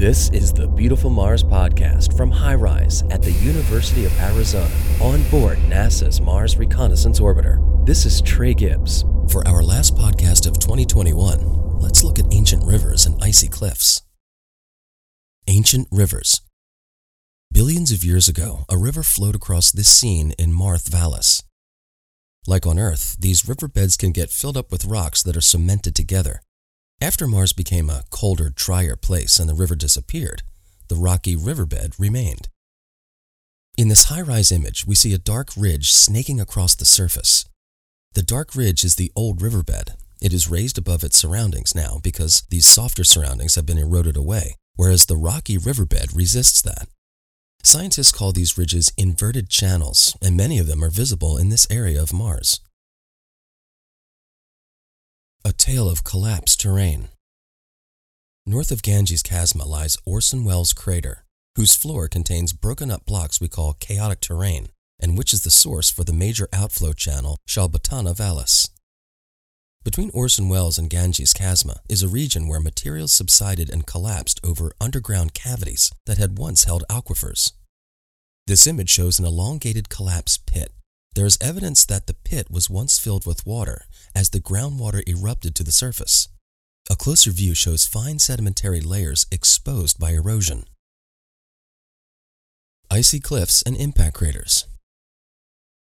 This is the Beautiful Mars podcast from HiRISE at the University of Arizona on board NASA's Mars Reconnaissance Orbiter. This is Tre Gibbs. For our last podcast of 2021, let's look at ancient rivers and icy cliffs. Ancient rivers. Billions of years ago, a river flowed across this scene in Marte Vallis. Like on Earth, these riverbeds can get filled up with rocks that are cemented together. After Mars became a colder, drier place and the river disappeared, the rocky riverbed remained. In this HiRISE image, we see a dark ridge snaking across the surface. The dark ridge is the old riverbed. It is raised above its surroundings now because these softer surroundings have been eroded away, whereas the rocky riverbed resists that. Scientists call these ridges inverted channels, and many of them are visible in this area of Mars. Tale of collapsed terrain. North of Ganges Chasma lies Orson Welles crater, whose floor contains broken up blocks we call chaotic terrain, and which is the source for the major outflow channel Shalbatana Vallis. Between Orson Welles and Ganges Chasma is a region where materials subsided and collapsed over underground cavities that had once held aquifers. This image shows an elongated collapsed pit there is evidence that the pit was once filled with water as the groundwater erupted to the surface. A closer view shows fine sedimentary layers exposed by erosion. Icy cliffs and impact craters.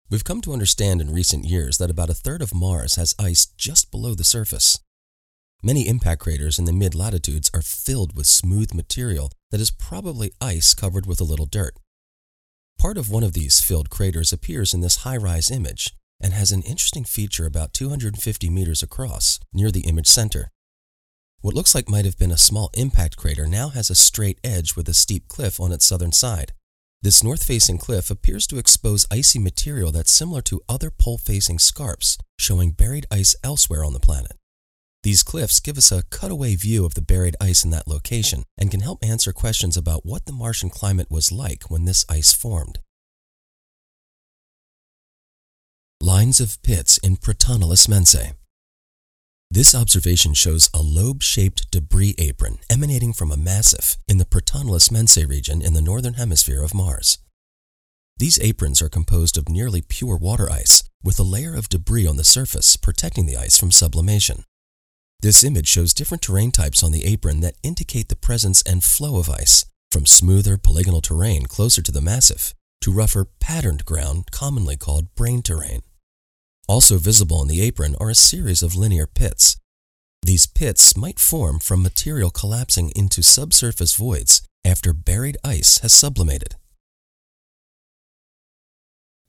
We've come to understand in recent years that about a third of Mars has ice just below the surface. Many impact craters in the mid latitudes are filled with smooth material that is probably ice covered with a little dirt. Part of one of these filled craters appears in this HiRISE image and has an interesting feature about 250 meters across near the image center. What looks like might have been a small impact crater now has a straight edge with a steep cliff on its southern side. This north-facing cliff appears to expose icy material that's similar to other pole-facing scarps, showing buried ice elsewhere on the planet. These cliffs give us a cutaway view of the buried ice in that location and can help answer questions about what the Martian climate was like when this ice formed. Lines of pits in Protonilus Mensae. This observation shows a lobe-shaped debris apron emanating from a massif in the Protonilus Mensae region in the northern hemisphere of Mars. These aprons are composed of nearly pure water ice, with a layer of debris on the surface protecting the ice from sublimation. This image shows different terrain types on the apron that indicate the presence and flow of ice, from smoother polygonal terrain closer to the massif to rougher patterned ground commonly called brain terrain. Also visible on the apron are a series of linear pits. These pits might form from material collapsing into subsurface voids after buried ice has sublimated.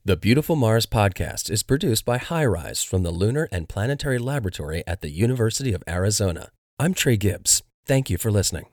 The Beautiful Mars podcast is produced by HiRISE from the Lunar and Planetary Laboratory at the University of Arizona. I'm Tre Gibbs. Thank you for listening.